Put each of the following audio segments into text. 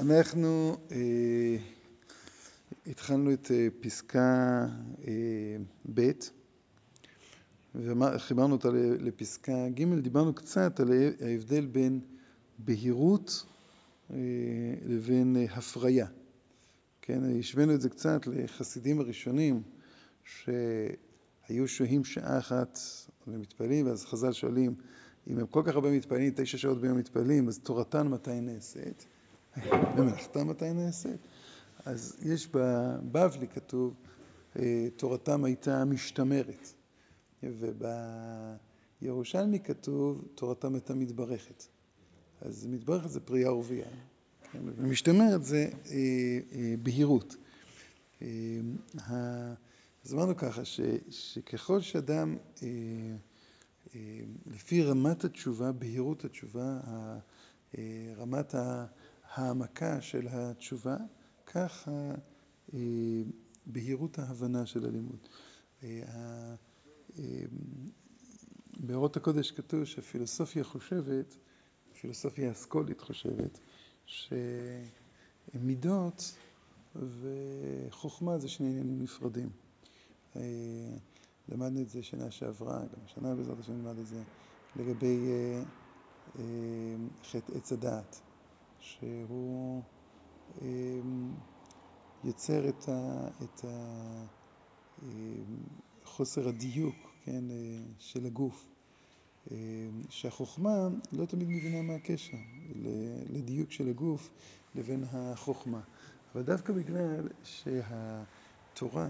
אנחנו אה, התחלנו את אה, פסקה אה, ב' וחיברנו אותה לפסקה ג', דיברנו קצת על ההבדל בין בהירות אה, לבין אה, הפריה. כן, השווינו את זה קצת לחסידים הראשונים שהיו שוהים שעה אחת ומתפללים, ואז חז"ל שואלים אם הם כל כך הרבה מתפללים, תשע שעות ביום מתפללים, אז תורתן מתי נעשית? ומלאכתם מתי נעשית? אז יש בבבלי כתוב, אה, תורתם הייתה משתמרת, ובירושלמי כתוב, תורתם הייתה מתברכת. אז מתברכת זה פרייה ורבייה, כן? ומשתמרת זה אה, אה, בהירות. אז אמרנו ככה, ש, שככל שאדם, לפי רמת התשובה, בהירות התשובה, רמת העמקה של התשובה, כך בהירות ההבנה של הלימוד. באורות הקודש כתוב שהפילוסופיה חושבת, הפילוסופיה האסכולית חושבת, שמידות וחוכמה זה שני עניינים נפרדים. למדנו את זה שנה שעברה, גם השנה בעזרת השם נלמד את זה, לגבי חטא עץ הדעת. שהוא אמ, יוצר את, ה, את אמ, הדיוק כן, של הגוף, אמ, שהחוכמה לא תמיד מבינה מה הקשר לדיוק של הגוף לבין החוכמה. אבל דווקא בגלל שהתורה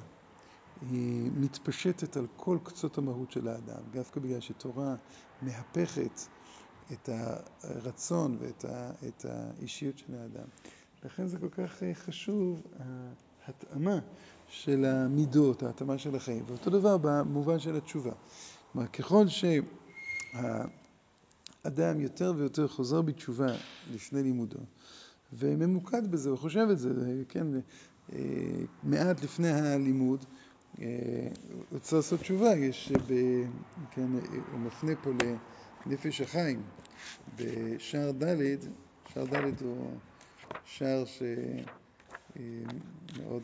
היא מתפשטת על כל קצות המהות של האדם, דווקא בגלל שתורה מהפכת את הרצון ואת האישיות של האדם. לכן זה כל כך אה, חשוב ההתאמה של המידות, ההתאמה של החיים. ואותו דבר במובן של התשובה. כלומר, ככל שהאדם יותר ויותר חוזר בתשובה לפני לימודו, וממוקד בזה, הוא חושב את זה, כן, אה, מעט לפני הלימוד, אה, הוא צריך לעשות תשובה, יש, ב, כן, הוא מפנה פה לנפש החיים, בשער ד', שער ד' הוא שער שמאוד,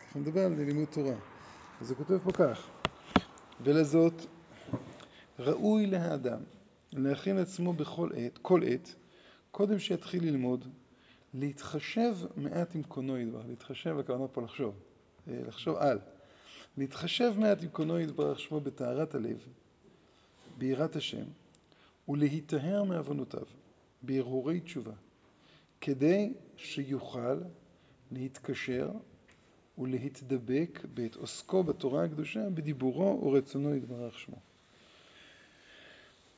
ככה מדבר על לימוד תורה. אז הוא כותב פה כך: ולזאת ראוי להאדם להכין עצמו בכל עת, כל עת, קודם שיתחיל ללמוד, להתחשב מעט עם קונו ידבר, להתחשב הכוונה פה לחשוב, לחשוב על, להתחשב מעט עם קונו יתברך שמו בטהרת הלב, ביראת השם, ולהיטהר מעוונותיו בהרהורי תשובה, כדי שיוכל להתקשר ולהתדבק בעת עוסקו בתורה הקדושה בדיבורו ורצונו יתברך שמו.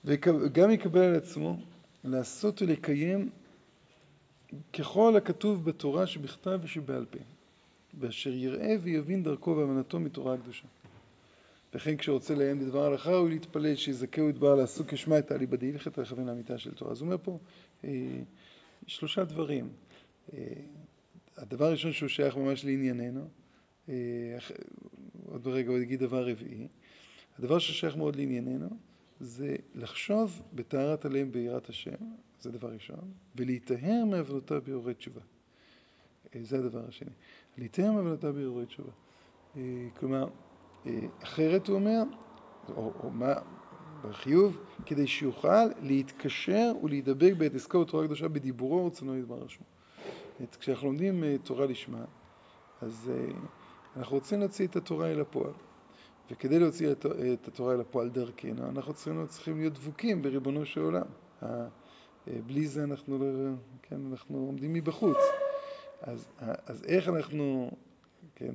וגם יקבל על עצמו לעשות ולקיים ככל הכתוב בתורה שבכתב ושבעל פה, ואשר יראה ויבין דרכו והבנתו מתורה הקדושה. וכן כשרוצה לעיין בדבר הלכה הוא להתפלל שיזכהו יתברך לעסוק כשמה את אליבא דהילכתא לכוון לאמיתה של תורה. אז הוא אומר פה אה, שלושה דברים. אה, הדבר הראשון שהוא שייך ממש לענייננו, אה, עוד רגע הוא יגיד דבר רביעי, הדבר ששייך מאוד לענייננו זה לחשוב בטהרת הלב ביראת השם, זה דבר ראשון, ולהיטהר מעוונותיו ביורי תשובה. זה הדבר השני. להיטהר מעוונותיו ביורי תשובה. כלומר, אחרת הוא אומר, או, או מה, בחיוב, כדי שיוכל להתקשר ולהידבק בעת עסקו בתורה הקדושה בדיבורו ורצונו יתברך שמו. כשאנחנו לומדים אה, תורה לשמה, אז אה, אנחנו רוצים להוציא את התורה אל הפועל. וכדי להוציא את התורה אל הפועל דרכנו, אנחנו צריכים, צריכים להיות דבוקים בריבונו של עולם. בלי זה אנחנו לא, כן, אנחנו עומדים מבחוץ. אז, אז איך אנחנו, כן,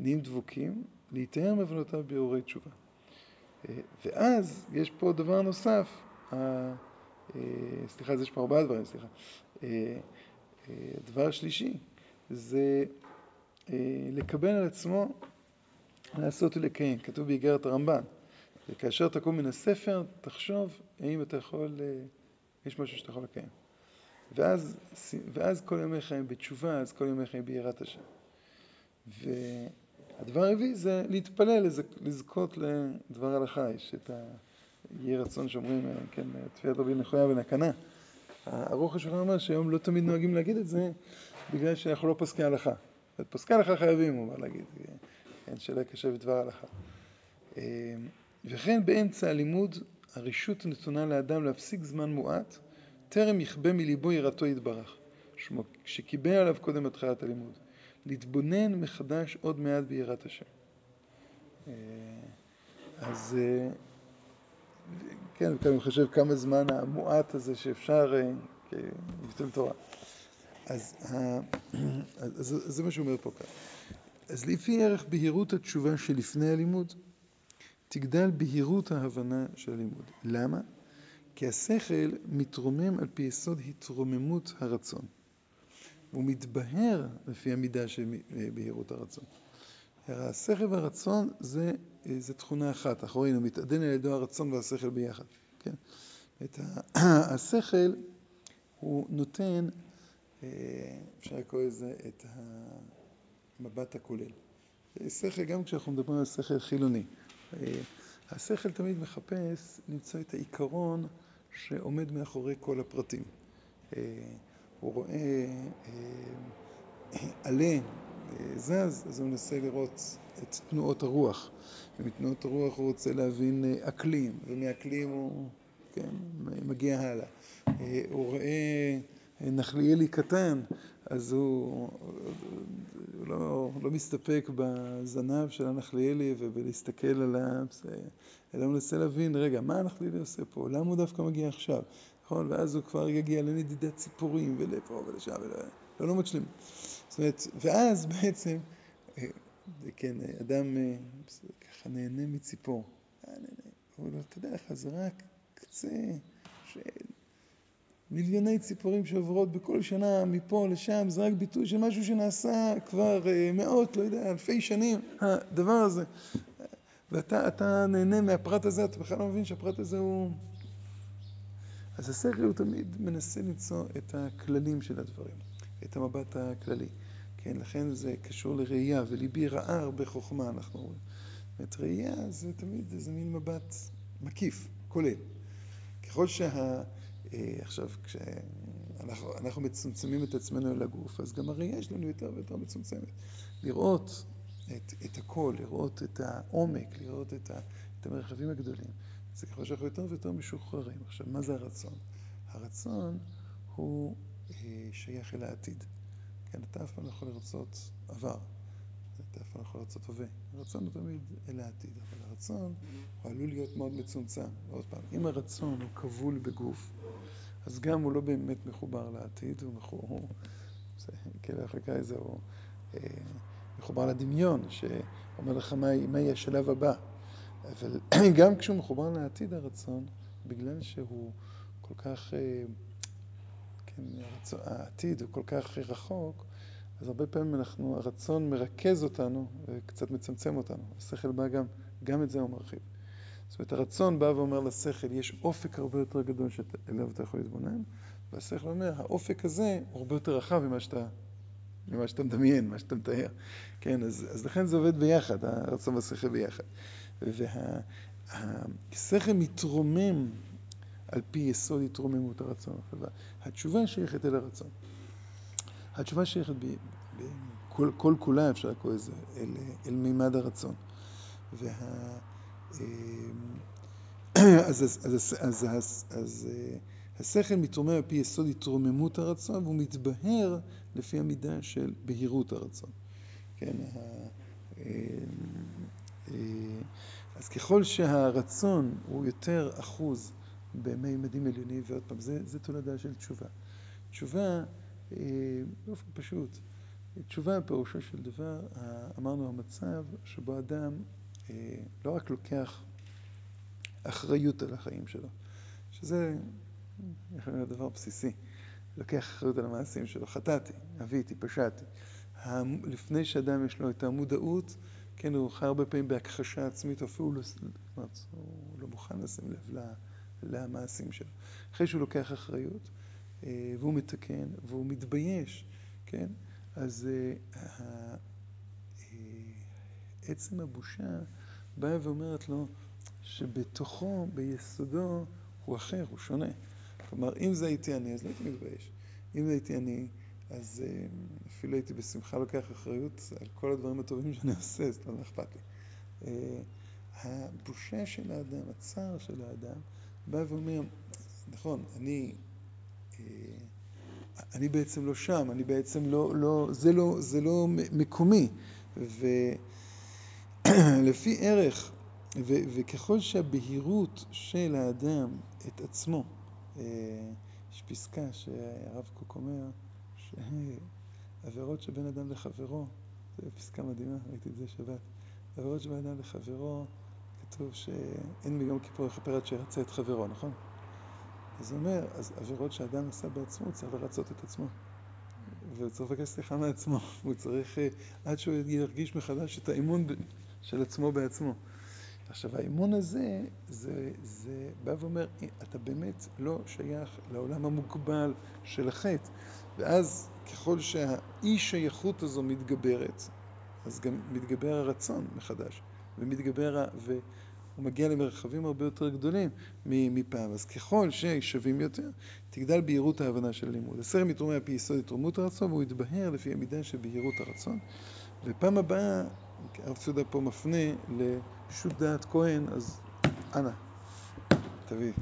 נהיים דבוקים? להיטהר מעוונותיו בהורי תשובה. אה, ואז יש פה דבר נוסף, אה, סליחה, יש פה ארבעה דברים, סליחה. הדבר אה, השלישי זה לקבל על עצמו לעשות ולקיים. כתוב באיגרת הרמב"ן, וכאשר תקום מן הספר, תחשוב האם אתה יכול, יש משהו שאתה יכול לקיים. ואז, ואז כל ימי חיים בתשובה, אז כל ימי חיים ביראת השם. הדבר הרביעי זה להתפלל, לזכות לדבר הלכה. יש את יהי רצון שאומרים, כן, תפילת רבי נחויה בן הקנה, ארוך השולחן אומר שהיום לא תמיד נוהגים להגיד את זה, בגלל שאנחנו לא פוסקי הלכה. פוסקי הלכה חייבים, הוא אומר להגיד, כן, שלא יקשה בדבר הלכה. וכן באמצע הלימוד, הרשות נתונה לאדם להפסיק זמן מועט, טרם יכבה מליבו יראתו יתברך, שקיבל עליו קודם התחלת הלימוד, להתבונן מחדש עוד מעט ביראת השם. אז כן, אני חושב כמה זמן המועט הזה שאפשר לבטל תורה. אז, אז זה מה שהוא אומר פה כאן. אז לפי ערך בהירות התשובה שלפני הלימוד, תגדל בהירות ההבנה של הלימוד. למה? כי השכל מתרומם על פי יסוד התרוממות הרצון. הוא מתבהר לפי המידה של בהירות הרצון. השכל והרצון זה, זה תכונה אחת, אנחנו רואים, הוא מתעדן על ידו הרצון והשכל ביחד. כן? את השכל הוא נותן, אפשר לקרוא לזה, את המבט הכולל. שכל, גם כשאנחנו מדברים על שכל חילוני, השכל תמיד מחפש למצוא את העיקרון שעומד מאחורי כל הפרטים. הוא רואה עלה, זז, אז הוא מנסה לראות את תנועות הרוח. ומתנועות הרוח הוא רוצה להבין אקלים, ומאקלים הוא כן, מגיע הלאה. הוא רואה נחליאלי קטן, אז הוא, הוא לא, לא מסתפק בזנב של הנחליאלי ובלהסתכל עליו, אלא הוא מנסה להבין, רגע, מה הנחליאלי עושה פה? למה הוא דווקא מגיע עכשיו? נכון? ואז הוא כבר יגיע לנדידת ציפורים ולפה ולשם, ולא לא משלים. זאת אומרת, ואז בעצם, כן, אדם ככה נהנה מציפור. הוא אומר, אתה יודע זה רק קצה של מיליוני ציפורים שעוברות בכל שנה מפה לשם, זה רק ביטוי של משהו שנעשה כבר מאות, לא יודע, אלפי שנים, הדבר הזה. ואתה נהנה מהפרט הזה, אתה בכלל לא מבין שהפרט הזה הוא... אז השכל הוא תמיד מנסה למצוא את הכללים של הדברים, את המבט הכללי. כן, לכן זה קשור לראייה, וליבי ראה הרבה חוכמה, אנחנו רואים. את ראייה זה תמיד איזה מין מבט מקיף, כולל. ככל שה... עכשיו, כשאנחנו מצומצמים את עצמנו אל הגוף, אז גם הראייה שלנו יותר ויותר מצומצמת. לראות את, את הכל, לראות את העומק, לראות את, ה, את המרחבים הגדולים. זה ככל שאנחנו יותר ויותר משוחררים. עכשיו, מה זה הרצון? הרצון הוא שייך אל העתיד. כן, אתה אף פעם לא יכול לרצות עבר. אתה אף פעם לא יכול לרצות הווה. הרצון הוא תמיד אל העתיד, אבל הרצון הוא עלול להיות מאוד מצומצם. ועוד פעם, אם הרצון הוא כבול בגוף, אז גם הוא לא באמת מחובר לעתיד, הוא מחובר, כאילו אפריקאי זה, הוא מחובר לדמיון, שאומר לך מה יהיה השלב הבא. אבל גם כשהוא מחובר לעתיד הרצון, בגלל שהוא כל כך, כן, העתיד הוא כל כך רחוק, אז הרבה פעמים אנחנו, הרצון מרכז אותנו וקצת מצמצם אותנו. השכל בא גם, גם את זה הוא מרחיב. זאת אומרת, הרצון בא ואומר לשכל, יש אופק הרבה יותר גדול שאליו אתה יכול להתבונן, והשכל אומר, האופק הזה הוא הרבה יותר רחב ממה שאתה, ממה שאתה מדמיין, מה שאתה מתאר. כן, אז, אז לכן זה עובד ביחד, הרצון והשכל ביחד. והשכל מתרומם על פי יסוד התרוממות הרצון. התשובה שייכת אל הרצון. התשובה שייכת בכל כל כולה, אפשר לקרוא לזה, אל, אל מימד הרצון. וה... אז, אז, אז, אז, אז, אז השכל מתרומם על פי יסוד התרוממות הרצון, והוא מתבהר לפי המידה של בהירות הרצון. כן, אז ככל שהרצון הוא יותר אחוז במימדים עליונים, ועוד פעם, זה, זה תולדה של תשובה. תשובה, באופן פשוט, תשובה פירושו של דבר, אמרנו המצב שבו אדם לא רק לוקח אחריות על החיים שלו, שזה דבר בסיסי, לוקח אחריות על המעשים שלו, חטאתי, אביתי, פשעתי. לפני שאדם יש לו את המודעות, כן, הוא חי הרבה פעמים בהכחשה עצמית, אפילו לא, הוא לא מוכן לשים לב למעשים שלו. אחרי שהוא לוקח אחריות, והוא מתקן, והוא מתבייש, כן, אז עצם הבושה באה ואומרת לו שבתוכו, ביסודו, הוא אחר, הוא שונה. כלומר, אם זה הייתי אני, אז לא הייתי מתבייש. אם זה הייתי אני, אז אה, אפילו הייתי בשמחה לוקח אחריות על כל הדברים הטובים שאני עושה, אז לא אכפת לי. אה, הבושה של האדם, הצער של האדם, בא ואומר, נכון, אני, אה, אני בעצם לא שם, אני בעצם לא, לא, זה לא, זה לא מקומי. ולפי ערך, ו, וככל שהבהירות של האדם את עצמו, יש פסקה שהרב קוק אומר, שעבירות שבין אדם לחברו, זו פסקה מדהימה, ראיתי את זה שבת, עבירות שבין אדם לחברו, כתוב שאין ביום כיפור יכפר עד שירצה את חברו, נכון? אז זה אומר, אז עבירות שאדם עשה בעצמו, הוא צריך לרצות את עצמו. והוא צריך לבקש סליחה מעצמו, הוא צריך, אה, עד שהוא ירגיש מחדש את האמון של עצמו בעצמו. עכשיו, האמון הזה, זה, זה בא ואומר, אתה באמת לא שייך לעולם המוגבל של החטא. ואז ככל שהאי שייכות הזו מתגברת, אז גם מתגבר הרצון מחדש, ומתגבר, והוא מגיע למרחבים הרבה יותר גדולים מפעם. אז ככל ששווים יותר, תגדל בהירות ההבנה של הלימוד. הסרם מתרומם על פי יסוד התרומות הרצון, והוא יתבהר לפי המידה של בהירות הרצון. ופעם הבאה, הרב צודה פה מפנה לשו"ת דעת כהן, אז אנא, תביא.